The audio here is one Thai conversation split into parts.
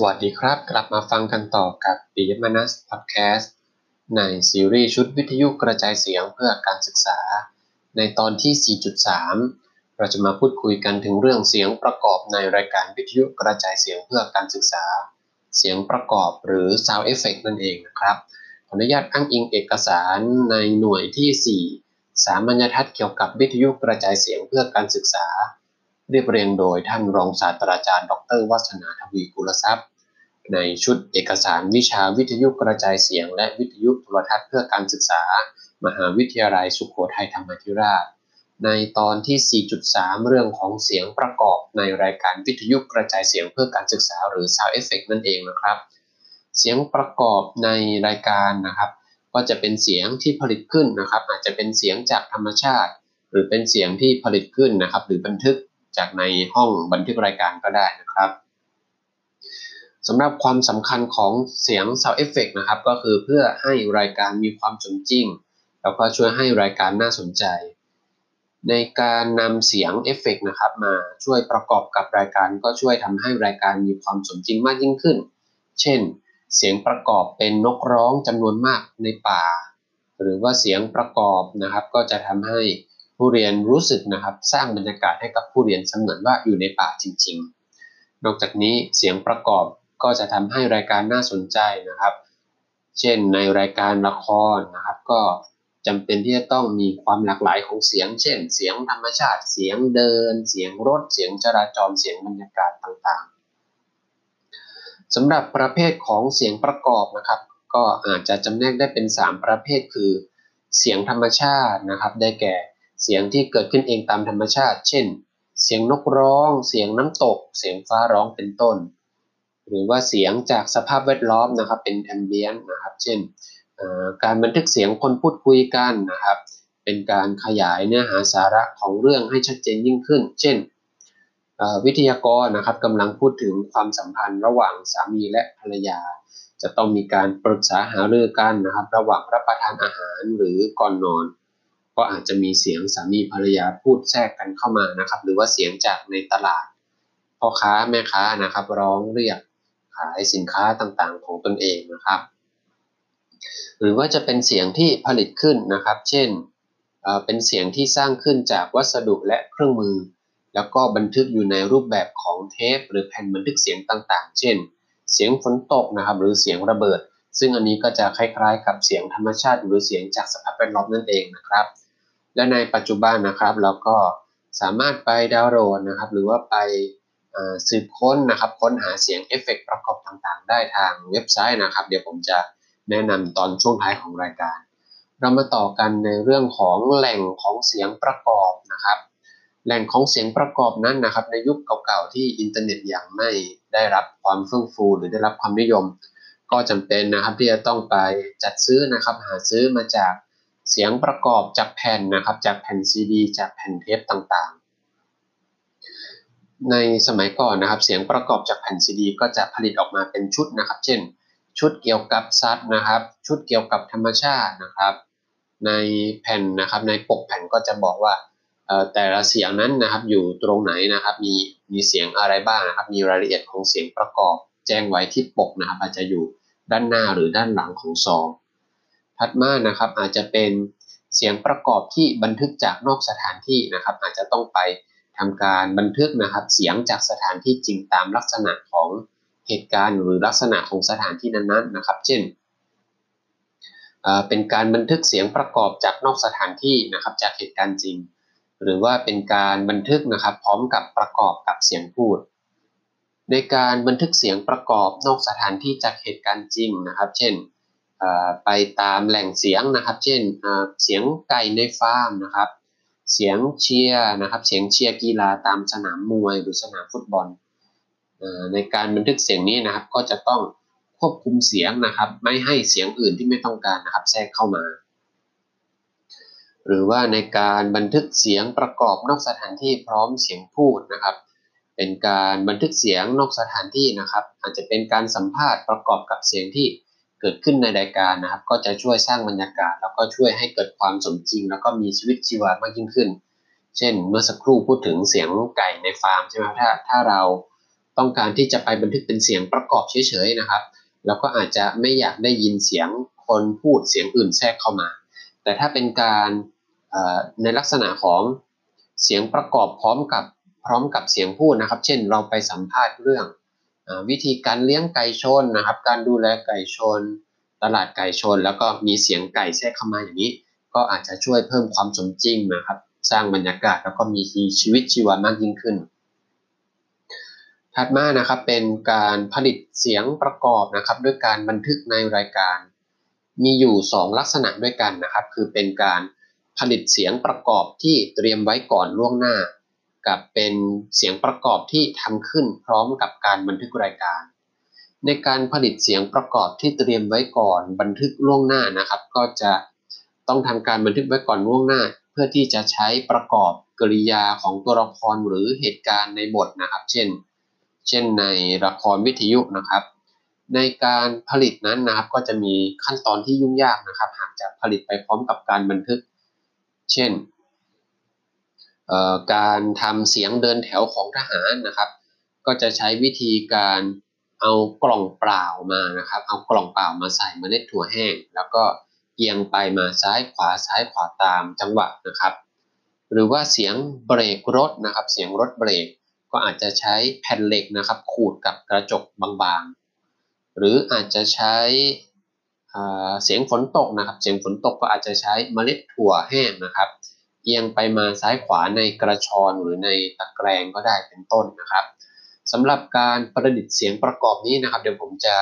สวัสดีครับ กลับมาฟังกันต่อกับปิยมนัสพอดแคสต์ในซีรีส์ชุดวิทยุกระจายเสียงเพื่อการศึกษา ในตอนที่ 4.3 เราจะมาพูดคุยกันถึงเรื่องเสียงประกอบในรายการวิทยุกระจายเสียงเพื่อการศึกษา เสียงประกอบหรือ sound effect นั่นเองนะครับขออนุญาตอ้างอิงเอกสารในหน่วยที่ 4 สามัญทัศน์เกี่ยวกับวิทยุกระจายเสียงเพื่อการศึกษา เรียบเรียงโดยท่านรองศาสตราจารย์ ดรวัฒนาทวีกุลทรัพย์ ในชุดเอกสารวิชาวิทยุกระจายเสียง และวิทยุโทรทัศน์เพื่อการศึกษา มหาวิทยาลัยสุโขทัยธรรมธิราช ในตอนที่ 4.3 เรื่องของเสียงประกอบในรายการวิทยุกระจายเสียงเพื่อการศึกษาหรือ Sound Effect นั่นเองนะครับ เสียงประกอบในรายการนะครับก็จะเป็นเสียงที่ผลิตขึ้นนะครับ อาจจะเป็นเสียงจากธรรมชาติ หรือเป็นเสียงที่ผลิตขึ้นนะครับ หรือบันทึก จากในห้องบันทึกรายการก็ได้นะครับสำหรับความสำคัญของเสียง Sound Effect นะครับ ก็คือเพื่อให้รายการมีความสมจริง แล้วก็ช่วยให้รายการน่าสนใจ ในการนำเสียงเอฟเฟกนะครับ มาช่วยประกอบกับรายการก็ช่วยทำให้รายการมีความสมจริงมากยิ่งขึ้น เช่น เสียงประกอบเป็นนกร้องจำนวนมากในป่า หรือว่าเสียงประกอบนะครับ ก็จะทำให้ ผู้เรียนรู้สึกนะครับ สร้างบรรยากาศให้กับผู้เรียนเสมือนว่าอยู่ในป่าจริง ๆ นอกจากนี้เสียงประกอบก็จะทำให้รายการน่าสนใจนะครับ เช่นในรายการละครนะครับ ก็จำเป็นที่จะต้องมีความหลากหลายของเสียง เช่น เสียงธรรมชาติ เสียงเดิน เสียงรถ เสียงจราจร เสียงบรรยากาศต่างๆสำหรับประเภทของเสียงประกอบนะครับ ก็อาจจะจำแนกได้เป็น 3 ประเภทคือ เสียงธรรมชาตินะครับ ได้แก่ เสียงที่เกิดขึ้นเองตามธรรมชาติ เช่น เสียงนกร้อง เสียงน้ำตก เสียงฟ้าร้องเป็นต้น หรือว่าเสียงจากสภาพแวดล้อมนะครับ เป็นแอมเบียนนะครับ เช่นการบันทึกเสียงคนพูดคุยกันนะครับ เป็นการขยายเนื้อหาสาระของเรื่องให้ชัดเจนยิ่งขึ้น เช่นวิทยากรนะครับกำลังพูดถึงความสัมพันธ์ระหว่างสามีและภรรยา จะต้องมีการปรึกษาหารือกันนะครับ ระหว่างรับประทานอาหารหรือก่อนนอน ก็อาจจะมีเสียงสามีภรรยาพูดแทรกกันเข้ามานะครับ หรือว่าเสียงจากในตลาดพ่อค้าแม่ค้านะครับ ร้องเรียกขายสินค้าต่างๆ ของตนเองนะครับ หรือว่าจะเป็นเสียงที่ผลิตขึ้นนะครับ เช่นเป็นเสียงที่สร้างขึ้นจากวัสดุและเครื่องมือ แล้วก็บันทึกอยู่ในรูปแบบของเทป หรือแผ่นบันทึกเสียงต่างๆ เช่น เสียงฝนตกนะครับ หรือเสียงระเบิด ซึ่งอันนี้ก็จะคล้ายๆ กับเสียงธรรมชาติ หรือเสียงจากสภาพแวดล้อมนั่นเองนะครับ และในปัจจุบันนะครับ เราก็สามารถไปดาวน์โหลดนะครับ หรือว่าไปสืบค้นนะครับ ค้นหาเสียงเอฟเฟกประกอบต่างๆ ได้ทางเว็บไซต์นะครับ เดี๋ยวผมจะแนะนำตอนช่วงท้ายของรายการ เรามาต่อกันในเรื่องของแหล่งของเสียงประกอบนะครับ แหล่งของเสียงประกอบนั้นนะครับ ในยุคเก่าๆที่อินเทอร์เน็ตยังไม่ได้รับความเฟื่องฟูหรือได้รับความนิยม ก็จำเป็นนะครับที่จะต้องไปจัดซื้อนะครับ หาซื้อมาจาก เสียงประกอบจากแผ่นนะครับ จากแผ่นซีดีจากแผ่นเทปต่างๆ ในสมัยก่อนนะครับ เสียงประกอบจากแผ่นซีดี ก็จะผลิตออกมาเป็นชุดนะครับ เช่น ชุดเกี่ยวกับซัดนะครับ ชุดเกี่ยวกับธรรมชาตินะครับ ในแผ่นนะครับ ในปกแผ่นก็จะบอกว่าแต่ละเสียงนั้นนะครับอยู่ตรงไหนนะครับ มีมีเสียงอะไรบ้างนะครับ มีรายละเอียดของเสียงประกอบ แจ้งไว้ที่ปกนะครับ อาจจะอยู่ด้านหน้าหรือด้านหลังของซอง ถัดมานะครับอาจจะเป็นเสียงประกอบที่บันทึกจากนอกสถานที่นะครับ อาจจะต้องไปทำการบันทึกนะครับเสียงจากสถานที่จริงตามลักษณะของเหตุการณ์หรือลักษณะของสถานที่นั้นๆนะครับ เช่นเป็นการบันทึกเสียงประกอบจากนอกสถานที่นะครับจากเหตุการณ์จริง หรือว่าเป็นการบันทึกนะครับพร้อมกับประกอบกับเสียงพูด ในการบันทึกเสียงประกอบนอกสถานที่จากเหตุการณ์จริงนะครับ เช่น ไปตามแหล่งเสียงนะครับ เช่นเสียงไก่ในฟาร์มนะครับ เสียงเชียร์นะครับ เสียงเชียร์กีฬาตามสนามมวยหรือสนามฟุตบอลในการบันทึกเสียงนี้นะครับ ก็จะต้องควบคุมเสียงนะครับ ไม่ให้เสียงอื่นที่ไม่ต้องการนะครับ แทรกเข้ามา หรือว่าในการบันทึกเสียงประกอบนอกสถานที่พร้อมเสียงพูดนะครับ เป็นการบันทึกเสียงนอกสถานที่นะครับ อาจจะเป็นการสัมภาษณ์ประกอบกับเสียงที่ เกิดขึ้นในรายการนะครับ ก็จะช่วยสร้างบรรยากาศ แล้วก็ช่วยให้เกิดความสมจริง แล้วก็มีชีวิตชีวามากยิ่งขึ้น เช่น เมื่อสักครู่พูดถึงเสียงไก่ในฟาร์มใช่ไหมถ้าถ้าเราต้องการที่จะไปบันทึกเป็นเสียงประกอบเฉยๆนะครับแล้วก็อาจจะไม่อยากได้ยินเสียงคนพูดเสียงอื่นแทรกเข้ามา แต่ถ้าเป็นการในลักษณะของเสียงประกอบพร้อมกับพร้อมกับเสียงพูดนะครับ เช่น เราไปสัมภาษณ์เรื่อง วิธีการเลี้ยงไก่ชนนะครับ การดูแลไก่ชน ตลาดไก่ชน แล้วก็มีเสียงไก่แทรกเข้ามาอย่างนี้ ก็อาจจะช่วยเพิ่มความสมจริงนะครับ สร้างบรรยากาศแล้วก็มีชีวิตชีวามากยิ่งขึ้น ถัดมานะครับเป็นการผลิตเสียงประกอบนะครับ ด้วยการบันทึกในรายการ มีอยู่ 2 ลักษณะด้วยกันนะครับ คือเป็นการผลิตเสียงประกอบที่เตรียมไว้ก่อนล่วงหน้า กับเป็นเสียงประกอบที่ทำขึ้นพร้อมกับการบันทึกรายการ ในการผลิตเสียงประกอบที่เตรียมไว้ก่อนบันทึกล่วงหน้านะครับ ก็จะต้องทำการบันทึกไว้ก่อนล่วงหน้า เพื่อที่จะใช้ประกอบกริยาของตัวละครหรือเหตุการณ์ในบทนะครับ เช่น เช่นในละครวิทยุนะครับ ในการผลิตนั้นนะครับก็จะมีขั้นตอนที่ยุ่งยากนะครับ หากจะผลิตไปพร้อมกับการบันทึก เช่น การทำเสียงเดินแถวของทหารนะครับ ก็จะใช้วิธีการเอากล่องเปล่ามานะครับ เอากล่องเปล่ามาใส่เมล็ดถั่วแห้ง แล้วก็เอียงไปมาซ้ายขวาซ้ายขวาตามจังหวะนะครับ หรือว่าเสียงเบรกรถนะครับ เสียงรถเบรก ก็อาจจะใช้แผ่นเหล็กนะครับ ขูดกับกระจกบางๆ หรืออาจจะใช้เสียงฝนตกนะครับ เสียงฝนตกก็อาจจะใช้เมล็ดถั่วแห้งนะครับ อียงไปมาซ้ายขวาในกระชอนหรือในตะแกรงก็ได้เป็นต้นนะครับสำหรับการประดิษฐ์เสียงประกอบนี้นะครับ เดี๋ยวผมจะ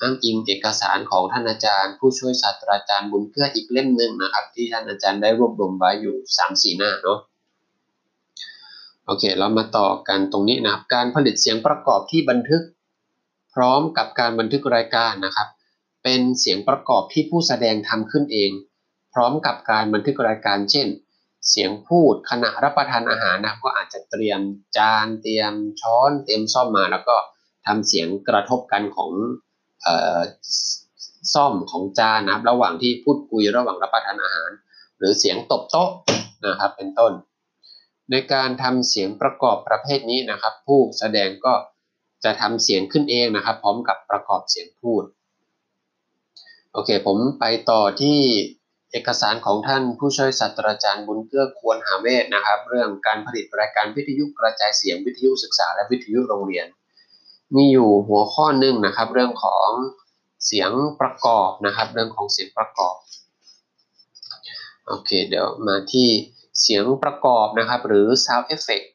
อ้างอิงเอกสารของท่านอาจารย์ ผู้ช่วยศาสตราจารย์บุญเพื่ออีกเล่มหนึ่งนะครับ ที่ท่านอาจารย์ได้รวบรวมไว้อยู่ 3-4 หน้าเนาะโอเค เรามาต่อกันตรงนี้นะครับ การผลิตเสียงประกอบที่บันทึก พร้อมกับการบันทึกรายการนะครับ เป็นเสียงประกอบที่ผู้แสดงทำขึ้นเอง พร้อมกับการบันทึกรายการ เช่น เสียงพูดขณะรับประทานอาหารนะก็อาจจะเตรียมจานเตรียมช้อนเตรียมซ่อมมาแล้วก็ทำเสียงกระทบกันของซ่อมของจานนะครับ ระหว่างที่พูดคุยระหว่างรับประทานอาหาร หรือเสียงตบโต๊ะนะครับเป็นต้น ในการทำเสียงประกอบประเภทนี้นะครับ ผู้แสดงก็จะทำเสียงขึ้นเองนะครับ พร้อมกับประกอบเสียงพูดโอเค ผมไปต่อที่ เอกสารของท่านผู้ช่วยศาสตราจารย์บุญเกื้อควรหาเวทนะครับ เรื่องการผลิตรายการวิทยุกระจายเสียงวิทยุศึกษาและวิทยุโรงเรียน มีอยู่หัวข้อหนึ่งนะครับ เรื่องของเสียงประกอบนะครับ เรื่องของเสียงประกอบโอเคเดี๋ยวมาที่เสียงประกอบนะครับ หรือ sound effect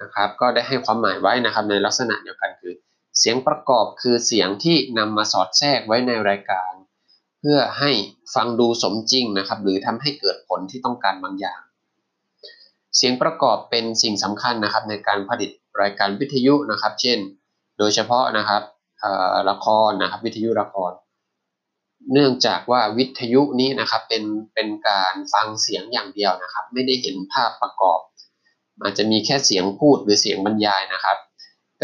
นะครับก็ได้ให้ความหมายไว้นะครับในลักษณะเดียวกันคือ เสียงประกอบคือเสียงที่นำมาสอดแทรกไว้ในรายการ เพื่อให้ฟังดูสมจริงนะครับ หรือทำให้เกิดผลที่ต้องการบางอย่าง เสียงประกอบเป็นสิ่งสำคัญนะครับในการผลิตรายการวิทยุนะครับ เช่น โดยเฉพาะนะครับละครนะครับวิทยุละคร เนื่องจากว่าวิทยุนี้นะครับเป็นเป็นการฟังเสียงอย่างเดียวนะครับ ไม่ได้เห็นภาพประกอบ อาจจะมีแค่เสียงพูดหรือเสียงบรรยายนะครับ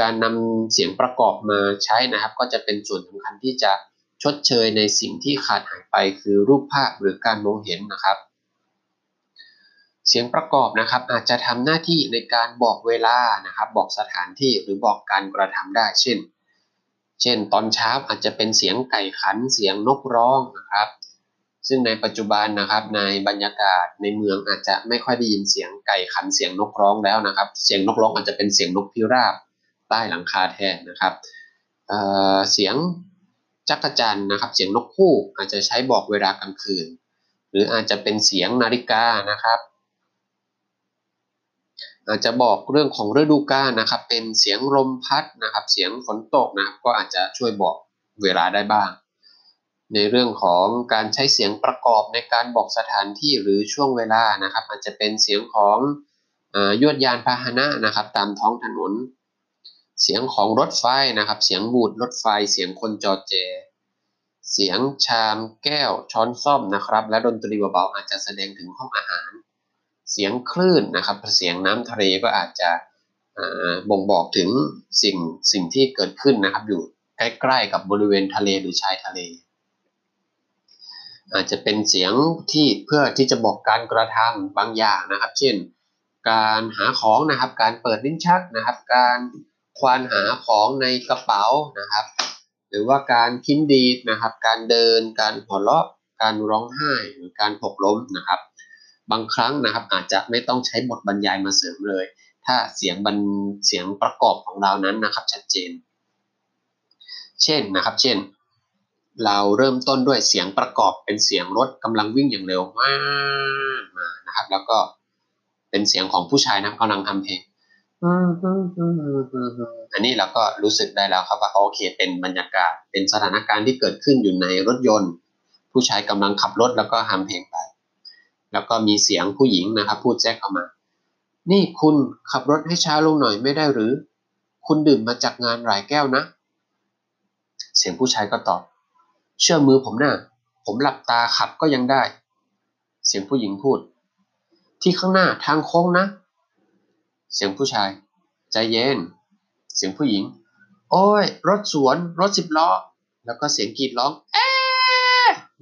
การนำเสียงประกอบมาใช้นะครับ ก็จะเป็นส่วนสำคัญที่จะ ชดเชยในสิ่งที่ขาดหายไปคือรูปภาพหรือการมองเห็นนะครับ เสียงประกอบนะครับอาจจะทำหน้าที่ในการบอกเวลานะครับบอกสถานที่หรือบอกการกระทำได้ เช่น เช่น ตอนเช้าอาจจะเป็นเสียงไก่ขันเสียงนกร้องนะครับ ซึ่งในปัจจุบันนะครับในบรรยากาศในเมืองอาจจะไม่ค่อยได้ยินเสียงไก่ขันเสียงนกร้องแล้วนะครับ เสียงนกร้องอาจจะเป็นเสียงนกพิราบใต้หลังคาแทนนะครับเเสียง จักรจันนะครับ เสียงนกคู่อาจจะใช้บอกเวลากลางคืน หรืออาจจะเป็นเสียงนาฬิกานะครับ อาจจะบอกเรื่องของฤดูกาลนะครับ เป็นเสียงลมพัดนะครับ เสียงฝนตกนะครับ ก็อาจจะช่วยบอกเวลาได้บ้าง ในเรื่องของการใช้เสียงประกอบในการบอกสถานที่หรือช่วงเวลานะครับ อาจจะเป็นเสียงของยวดยานพาหนะนะครับ ตามท้องถนน เสียงของรถไฟนะครับ เสียงบูดรถไฟ เสียงคนจอเจ เสียงชามแก้วช้อนซ่อมนะครับ และดนตรีเบาๆอาจจะแสดงถึงห้องอาหาร เสียงคลื่นนะครับ เสียงน้ำทะเลก็อาจจะบ่งบอกถึงสิ่งสิ่งที่เกิดขึ้นนะครับ อยู่ใกล้ๆกับบริเวณทะเลหรือชายทะเล อาจจะเป็นเสียงที่เพื่อที่จะบอกการกระทำบางอย่างนะครับ เช่น การหาของนะครับ การเปิดลิ้นชักนะครับ การ ควานหาของในกระเป๋านะครับ หรือว่าการพิมพ์ดีดนะครับ การเดิน การหัวเราะ การร้องไห้หรือการหกล้มนะครับ บางครั้งนะครับอาจจะไม่ต้องใช้บทบรรยายมาเสริมเลย ถ้าเสียงบรรเสียงประกอบของเรานั้นนะครับ ชัดเจน เช่นนะครับ เช่น เราเริ่มต้นด้วยเสียงประกอบเป็นเสียงรถกำลังวิ่งอย่างเร็วมากมานะครับ แล้วก็เป็นเสียงของผู้ชายนะกำลังทำเพลง อันนี้เราก็รู้สึกได้แล้วครับว่าโอเค เป็นบรรยากาศ เป็นสถานการณ์ที่เกิดขึ้นอยู่ในรถยนต์ ผู้ชายกำลังขับรถแล้วก็ทำเพลงไป แล้วก็มีเสียงผู้หญิงนะครับพูดแทรกเข้ามา นี่คุณขับรถให้ช้าลงหน่อยไม่ได้หรือ คุณดื่มมาจากงานหลายแก้วนะ เสียงผู้ชายก็ตอบ เชื่อมือผมนะ่ะผมหลับตาขับก็ยังได้ เสียงผู้หญิงพูด ที่ข้างหน้าทางโค้งนะ เสียงผู้ชาย ใจเย็น เสียงผู้หญิง โอ้ย รถสวน รถสิบล้อ แล้วก็เสียงกรีดร้อง เอ๊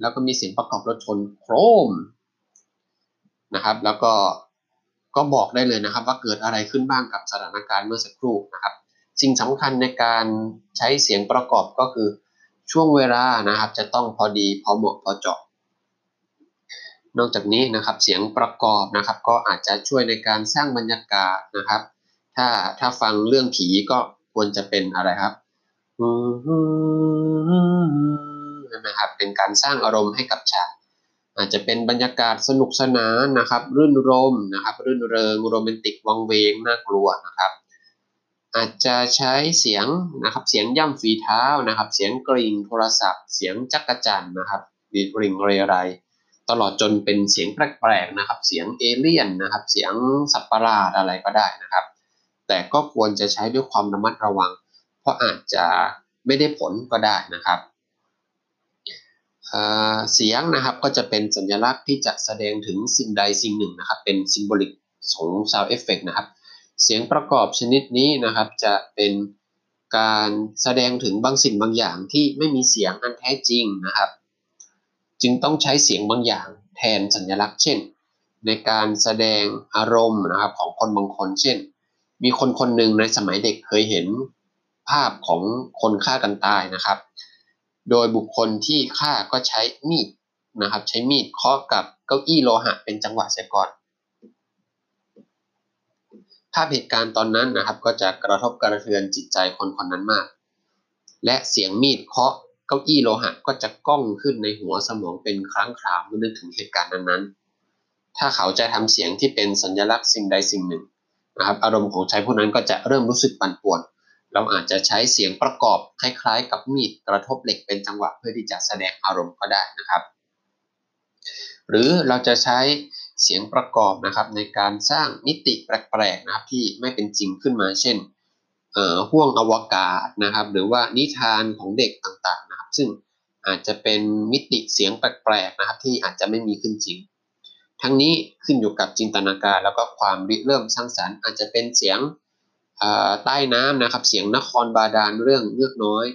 แล้วก็มีเสียงประกอบรถชนโครมนะครับ แล้วก็ก็บอกได้เลยนะครับ ว่าเกิดอะไรขึ้นบ้างกับสถานการณ์เมื่อสักครู่นะครับ สิ่งสำคัญในการใช้เสียงประกอบก็คือช่วงเวลานะครับ จะต้องพอดีพอเหมาะพอเจาะ นอกจากนี้นะครับเสียงประกอบนะครับ ก็อาจจะช่วยในการสร้างบรรยากาศนะครับ ถ้าถ้าฟังเรื่องผีก็ควรจะเป็นอะไรครับใช่ไหมครับ เป็นการสร้างอารมณ์ให้กับฉากอาจจะเป็นบรรยากาศสนุกสนานนะครับ รื่นรมนะครับรื่นเริงโรแมนติกวังเวงน่ากลัวนะครับ อาจจะใช้เสียงนะครับเสียงย่ำฝีเท้านะครับ เสียงกริ่งโทรศัพท์ เสียงจักรจันนะครับดีดริ่งเรไร ตลอดจนเป็นเสียงแปลกๆนะครับ เสียงเอเลี่ยนนะครับ เสียงสัตว์ประหลาดอะไรก็ได้นะครับ แต่ก็ควรจะใช้ด้วยความระมัดระวัง เพราะอาจจะไม่ได้ผลก็ได้นะครับเสียงนะครับก็จะเป็นสัญลักษณ์ที่จะแสดงถึงสิ่งใดสิ่งหนึ่งนะครับ เป็นซิมโบลิกของ sound effect นะครับ เสียงประกอบชนิดนี้นะครับจะเป็นการแสดงถึงบางสิ่งบางอย่างที่ไม่มีเสียงอันแท้จริงนะครับ จึงต้องใช้เสียงบางอย่างแทนสัญลักษณ์เช่น ในการแสดงอารมณ์นะครับของคนบางคน เช่น มีคนคนหนึ่งในสมัยเด็กเคยเห็นภาพของคนฆ่ากันตายนะครับ โดยบุคคลที่ฆ่าก็ใช้มีดนะครับ ใช้มีดเคาะกับเก้าอี้โลหะเป็นจังหวะเสียก่อนภาพเหตุการณ์ตอนนั้นนะครับก็จะกระทบกระเทือนจิตใจคนคนนั้นมาก และเสียงมีดเคาะ เก้าอี้โลหะก็จะก้องขึ้นในหัวสมองเป็นครั้งคราวเมื่อนึกถึงเหตุการณ์นั้นๆ ถ้าเขาจะทำเสียงที่เป็นสัญลักษณ์สิ่งใดสิ่งหนึ่งนะครับ อารมณ์ของชายผู้นั้นก็จะเริ่มรู้สึกปั่นป่วน เราอาจจะใช้เสียงประกอบคล้ายๆ กับมีดกระทบเหล็กเป็นจังหวะเพื่อที่จะแสดงอารมณ์ก็ได้นะครับ หรือเราจะใช้เสียงประกอบนะครับในการสร้างมิติแปลกๆนะครับที่ไม่เป็นจริงขึ้นมา เช่น ห่วงอวกาศนะครับ หรือว่านิทานของเด็กต่างๆนะครับ ซึ่งอาจจะเป็นมิติเสียงแปลกๆนะครับ ที่อาจจะไม่มีขึ้นจริง ทั้งนี้ขึ้นอยู่กับจินตนาการ แล้วก็ความริเริ่มสร้างสรรค์ อาจจะเป็นเสียงใต้น้ำนะครับ เสียงนครบาดาลเรื่องเลือกน้อย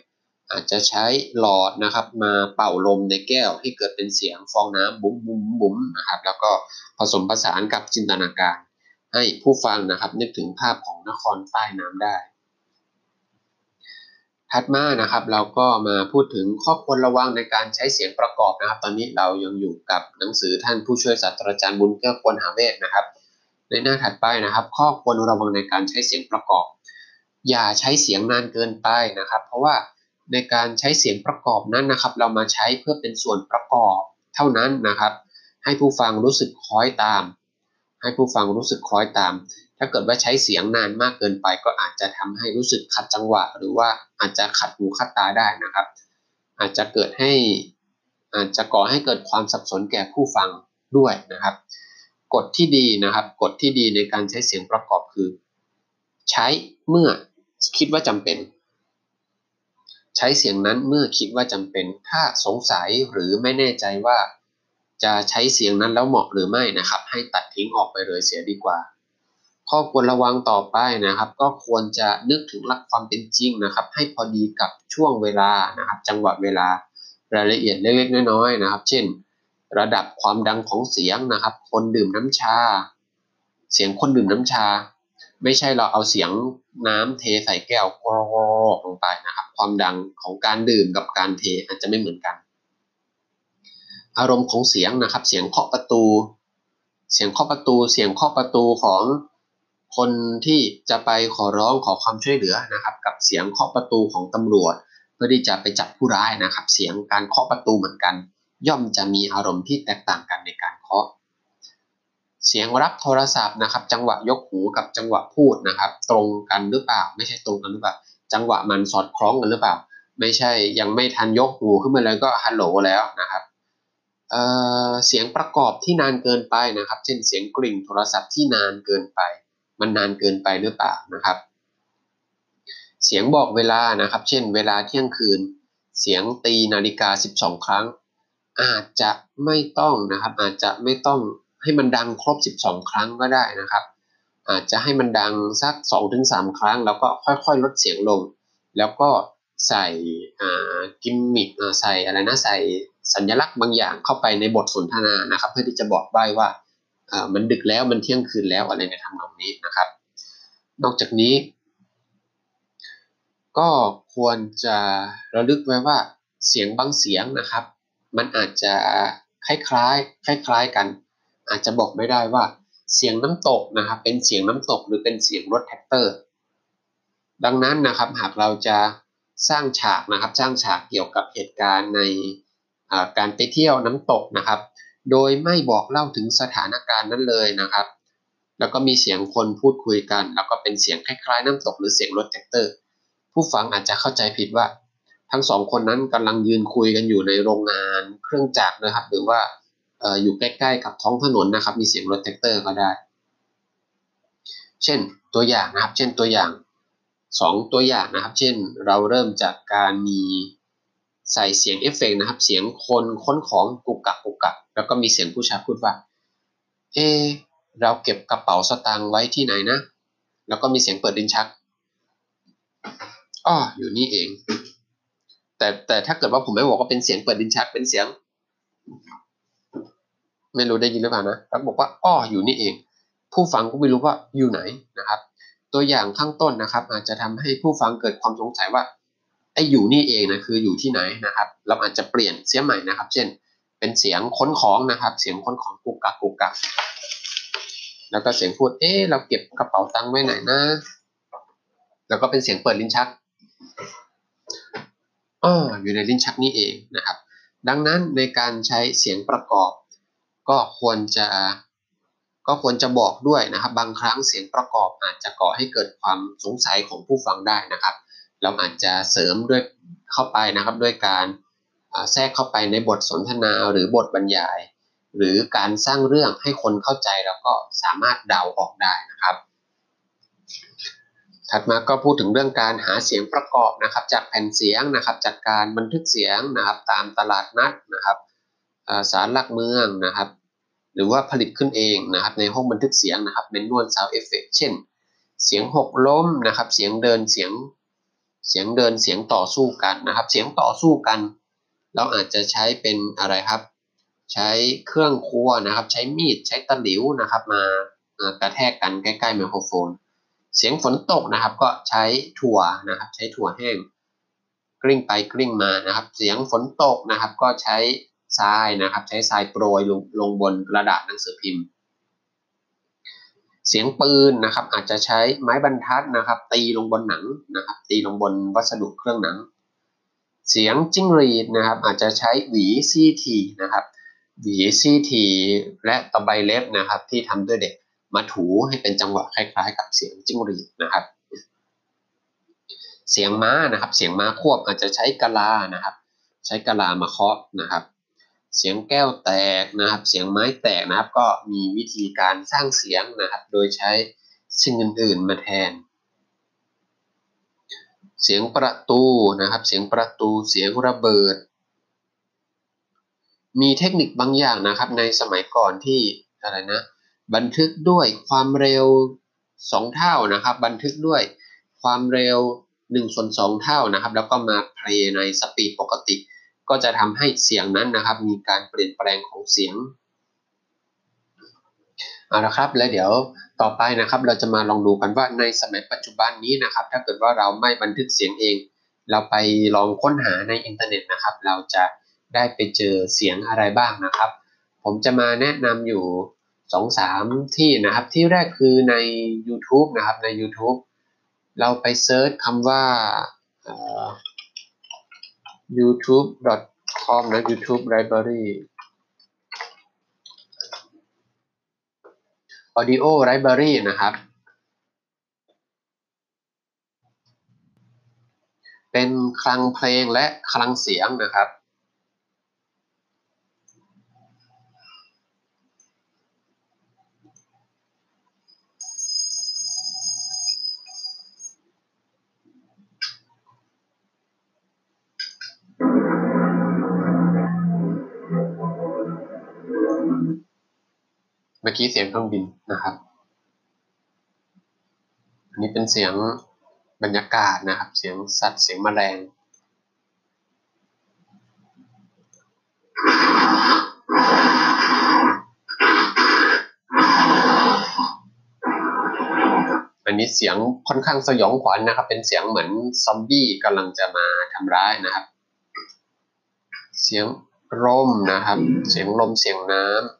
อาจจะใช้หลอดนะครับ มาเป่าลมในแก้ว ให้เกิดเป็นเสียงฟองน้ำบุ๋มบุ๋มบุ๋มนะครับ แล้วก็ผสมผสานกับจินตนาการ ให้ผู้ฟังนะครับ นึกถึงภาพของนครใต้น้ำได้ ถัดมานะครับเราก็มาพูดถึงข้อควรระวังในการใช้เสียงประกอบนะครับ ตอนนี้เรายังอยู่กับหนังสือท่านผู้ช่วยศาสตราจารย์บุญเกื้อควรหาเวทนะครับ ในหน้าถัดไปนะครับ ข้อควรระวังในการใช้เสียงประกอบ อย่าใช้เสียงนานเกินไปนะครับ เพราะว่าในการใช้เสียงประกอบนั้นนะครับ เรามาใช้เพื่อเป็นส่วนประกอบเท่านั้นนะครับ ให้ผู้ฟังรู้สึกคล้อยตาม ให้ผู้ฟังรู้สึกคล้อยตาม ถ้าเกิดว่าใช้เสียงนานมากเกินไป ก็อาจจะทำให้รู้สึกขัดจังหวะ หรือว่าอาจจะขัดหูขัดตาได้นะครับ อาจจะเกิดให้อาจจะก่อให้เกิดความสับสนแก่ผู้ฟังด้วยนะครับ กฎที่ดีนะครับ กฎที่ดีในการใช้เสียงประกอบคือ ใช้เมื่อคิดว่าจำเป็น ใช้เสียงนั้นเมื่อคิดว่าจำเป็น ถ้าสงสัยหรือไม่แน่ใจว่าจะใช้เสียงนั้นแล้วเหมาะหรือไม่นะครับ ให้ตัดทิ้งออกไปเลยเสียดีกว่า ข้อควรระวังต่อไปนะครับ ก็ควรจะนึกถึงหลักความเป็นจริงนะครับ ให้พอดีกับช่วงเวลานะครับ จังหวะเวลารายละเอียดเล็กๆน้อยๆนะครับ เช่น ระดับความดังของเสียงนะครับ คนดื่มน้ำชา เสียงคนดื่มน้ำชา ไม่ใช่เราเอาเสียงน้ำเทใส่แก้วกรอกลงไปนะครับ ความดังของการดื่มกับการเทอาจจะไม่เหมือนกัน อารมณ์ของเสียงนะครับ เสียงเคาะประตู เสียงเคาะประตู เสียงเคาะประตูของ คนที่จะไปขอร้องขอความช่วยเหลือนะครับ กับเสียงเคาะประตูของตำรวจ เพื่อที่จะไปจับผู้ร้ายนะครับ เสียงการเคาะประตูเหมือนกัน ย่อมจะมีอารมณ์ที่แตกต่างกันในการเคาะ เสียงรับโทรศัพท์นะครับ จังหวะยกหูกับจังหวะพูดนะครับ ตรงกันหรือเปล่า ไม่ใช่ตรงกันหรือเปล่า จังหวะมันสอดคล้องกันหรือเปล่า ไม่ใช่ยังไม่ทันยกหูขึ้นมาเลยก็ฮัลโหลแล้วนะครับเเสียงประกอบที่นานเกินไปนะครับ เช่นเสียงกริ่งโทรศัพท์ที่นานเกินไป มันนานเกินไปหรือเปล่านะครับ เสียงบอกเวลานะครับ เช่น เวลาเที่ยงคืน เสียงตีนาฬิกา 12 ครั้ง อาจจะไม่ต้องนะครับ อาจจะไม่ต้องให้มันดังครบ 12 ครั้งก็ได้นะครับ อาจจะให้มันดังสัก 2-3 ครั้ง แล้วก็ค่อยๆ ลดเสียงลง แล้วก็ใส่กิมมิคใส่อะไรนะใส่สัญลักษณ์บางอย่างเข้าไปในบทสนทนานะครับ เพื่อที่จะบอกใบ้ว่า มันดึกแล้วมันเที่ยงคืนแล้วอะไรในทำนองนี้นะครับ นอกจากนี้ ก็ควรจะระลึกไว้ว่าเสียงบางเสียงนะครับ มันอาจจะคล้ายๆคล้ายๆกัน อาจจะบอกไม่ได้ว่าเสียงน้ำตกนะครับ เป็นเสียงน้ำตกหรือเป็นเสียงรถแทรกเตอร์ ดังนั้นนะครับหากเราจะสร้างฉากนะครับ สร้างฉากเกี่ยวกับเหตุการณ์ในการไปเที่ยวน้ำตกนะครับ โดยไม่บอกเล่าถึงสถานการณ์นั้นเลยนะครับ แล้วก็มีเสียงคนพูดคุยกัน แล้วก็เป็นเสียงคล้ายๆ น้ำตกหรือเสียงรถแทรกเตอร์ ผู้ฟังอาจจะเข้าใจผิดว่า ทั้งสองคนนั้นกำลังยืนคุยกันอยู่ในโรงงานเครื่องจักรนะครับ หรือว่าอยู่ใกล้ๆกับท้องถนนนะครับ มีเสียงรถแทรกเตอร์ก็ได้ เช่นตัวอย่างนะครับ เช่นตัวอย่าง 2 ตัวอย่างนะครับ เช่น เราเริ่มจากการมี ใส่เสียงเอฟเฟกนะครับ เสียงคนค้นของกุกกักกุกกักแล้วก็มีเสียงผู้ชายพูดว่า เอ เราเก็บกระเป๋าสตางค์ไว้ที่ไหนนะ แล้วก็มีเสียงเปิดดินชักอ้ออยู่นี่เอง แต่แต่ถ้าเกิดว่าผมไม่บอกว่าเป็นเสียงเปิดดินชักเป็นเสียง ไม่รู้ได้ยินหรือเปล่านะแล้วบอกว่าอ้ออยู่นี่เอง ผู้ฟังก็ไม่รู้ว่าอยู่ไหนนะครับ ตัวอย่างข้างต้นนะครับ อาจจะทำให้ผู้ฟังเกิดความสงสัยว่า ไอ้อยู่นี่เองนะคืออยู่ที่ไหนนะครับ เราอาจจะเปลี่ยนเสียงใหม่นะครับ เช่น เป็นเสียงค้นของนะครับ เสียงค้นของกุกกักกุกกักแล้วก็เสียงพูด เอ๊เราเก็บกระเป๋าตังค์ไว้ไหนนะ แล้วก็เป็นเสียงเปิดลิ้นชักอ๋ออยู่ในลิ้นชักนี่เองนะครับ ดังนั้นในการใช้เสียงประกอบ ก็ควรจะก็ควรจะบอกด้วยนะครับ บางครั้งเสียงประกอบอาจจะก่อให้เกิดความสงสัยของผู้ฟังได้นะครับ เราอาจจะเสริมด้วยเข้าไปนะครับด้วยการแทรกเข้าไปในบทสนทนาหรือบทบรรยาย หรือการสร้างเรื่องให้คนเข้าใจแล้วก็สามารถเดาออกได้นะครับ ถัดมาก็พูดถึงเรื่องการหาเสียงประกอบนะครับ จากแผ่นเสียงนะครับ จากการบันทึกเสียงนะครับ ตามตลาดนัดนะครับศาลหลักเมืองนะครับ หรือว่าผลิตขึ้นเองนะครับ ในห้องบันทึกเสียงนะครับเป็น manual sound effect เช่น เสียงหกล้มนะครับ เสียงเดินเสียง เสียงเดินเสียงต่อสู้กันนะครับ เสียงต่อสู้กัน เราอาจจะใช้เป็นอะไรครับ ใช้เครื่องครัวนะครับ ใช้มีดใช้ตะหลิวนะครับ มากระแทกกันใกล้ๆไมโครโฟน เสียงฝนตกนะครับ ก็ใช้ถั่วนะครับ ใช้ถั่วแห้งกลิ้งไปกลิ้งมานะครับ เสียงฝนตกนะครับ ก็ใช้ทรายนะครับ ใช้ทรายโปรยลงลงบนกระดาษหนังสือพิมพ์ เสียงปืนนะครับ อาจจะใช้ไม้บรรทัดนะครับ ตีลงบนหนังนะครับ ตีลงบนวัสดุเครื่องหนัง เสียงจิ้งหรีดนะครับ อาจจะใช้หวีซีทีนะครับ หวีซีทีและตะไบเล็บนะครับ ที่ทำด้วยเด็กมาถูให้เป็นจังหวะคล้าย ๆ กับเสียงจิ้งหรีดนะครับ เสียงม้านะครับ เสียงม้าควบอาจจะใช้กะลานะครับ ใช้กะลามาเคาะนะครับ เสียงแก้วแตกนะครับ เสียงไม้แตกนะครับ ก็มีวิธีการสร้างเสียงนะครับ โดยใช้สิ่งอื่นๆมาแทน เสียงประตูนะครับ เสียงประตู เสียงระเบิด มีเทคนิคบางอย่างนะครับ ในสมัยก่อนที่อะไรนะ บันทึกด้วยความเร็ว 2 เท่านะครับ บันทึกด้วยความเร็ว1ส่วน2เท่านะครับ แล้วก็มาเพลย์ในสปีดปกติ ก็จะทำให้เสียงนั้นนะครับ มีการเปลี่ยนแปลงของเสียงเอาละครับและเดี๋ยวต่อไปนะครับเราจะมาลองดูกันว่าในสมัยปัจจุบันนี้นะครับ ถ้าเกิดว่าเราไม่บันทึกเสียงเอง เราไปลองค้นหาในอินเทอร์เน็ตนะครับ เราจะได้ไปเจอเสียงอะไรบ้างนะครับ ผมจะมาแนะนำอยู่สองสามที่นะครับ ที่แรกคือใน YouTube นะครับใน YouTube เราไปเซิร์ชคำว่า youtube.com และ YouTube library audio library นะครับ เป็นคลังเพลงและคลังเสียงนะครับ เมื่อกี้เสียงเครื่องบินนะครับ อันนี้เป็นเสียงบรรยากาศนะครับ เสียงสัตว์ เสียงแมลง อันนี้เสียงค่อนข้างสยองขวัญนนะครับ เป็นเสียงเหมือนซอมบี้กำลังจะมาทำร้ายนะครับ เสียงลมนะครับ เสียงลม เสียงน้ำ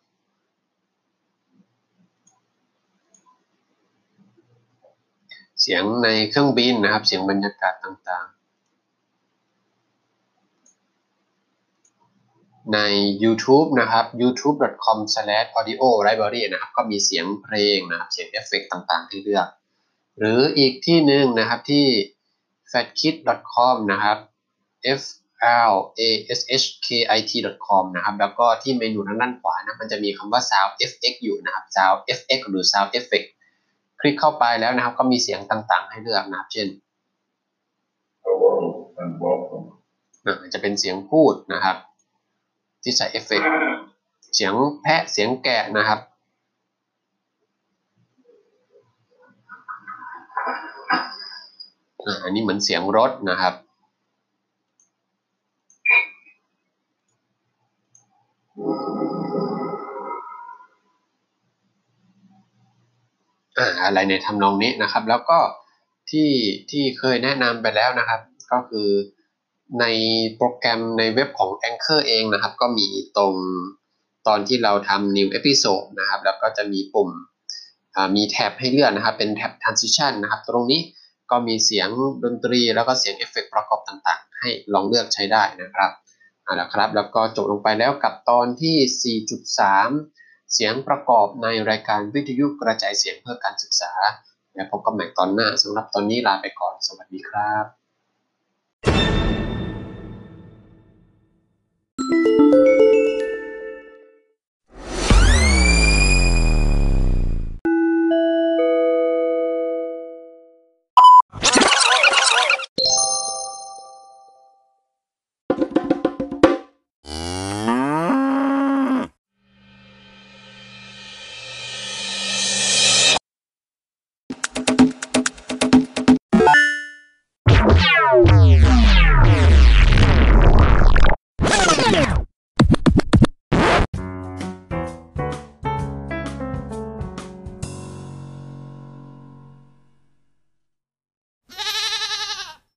สียงในเครื่องบินนะครับ เสียงบรรยากาศต่างๆ ใน YouTube นะครับ youtube.com/audio-library นะครับ ก็มีเสียงเพลงนะครับ เสียงเอฟเฟกต์ต่างๆ ที่เลือก หรืออีกที่หนึ่งนะครับที่ fatkit.com นะครับ f l a s h k i t com นะครับ แล้วก็ที่เมนูทางด้านขวานะ มันจะมีคำว่า sound fx อยู่นะครับ sound fx หรือ sound effect คลิกเข้าไปแล้วนะครับ ก็มีเสียงต่างๆ ให้เลือกนะครับ เช่น Hello and welcome. จะเป็นเสียงพูดนะครับ ที่ใส่เอฟเฟกต์เสียงแพะเสียงแกะนะครับ อันนี้เหมือนเสียงรถนะครับอ อะไรในทำนองนี้นะครับ แล้วก็ที่ที่เคยแนะนำไปแล้วนะครับ ก็คือในโปรแกรมในเว็บของ Anchor เองนะครับ ก็มีตรงตอนที่เราทำ new episode นะครับ แล้วก็จะมีปุ่มมี tab ให้เลือกนะครับ เป็นแท็บ transition นะครับ ตรงนี้ก็มีเสียงดนตรี แล้วก็เสียงเอฟเฟกต์ประกอบต่างๆ ให้ลองเลือกใช้ได้นะครับเอาละครับ แล้วก็จบลงไปแล้วกับตอนที่ 4.3 เสียงประกอบในรายการวิทยุกระจายเสียงเพื่อการศึกษาแล้วพบกันใหม่ตอนหน้าสำหรับตอนนี้ลาไปก่อน สวัสดีครับ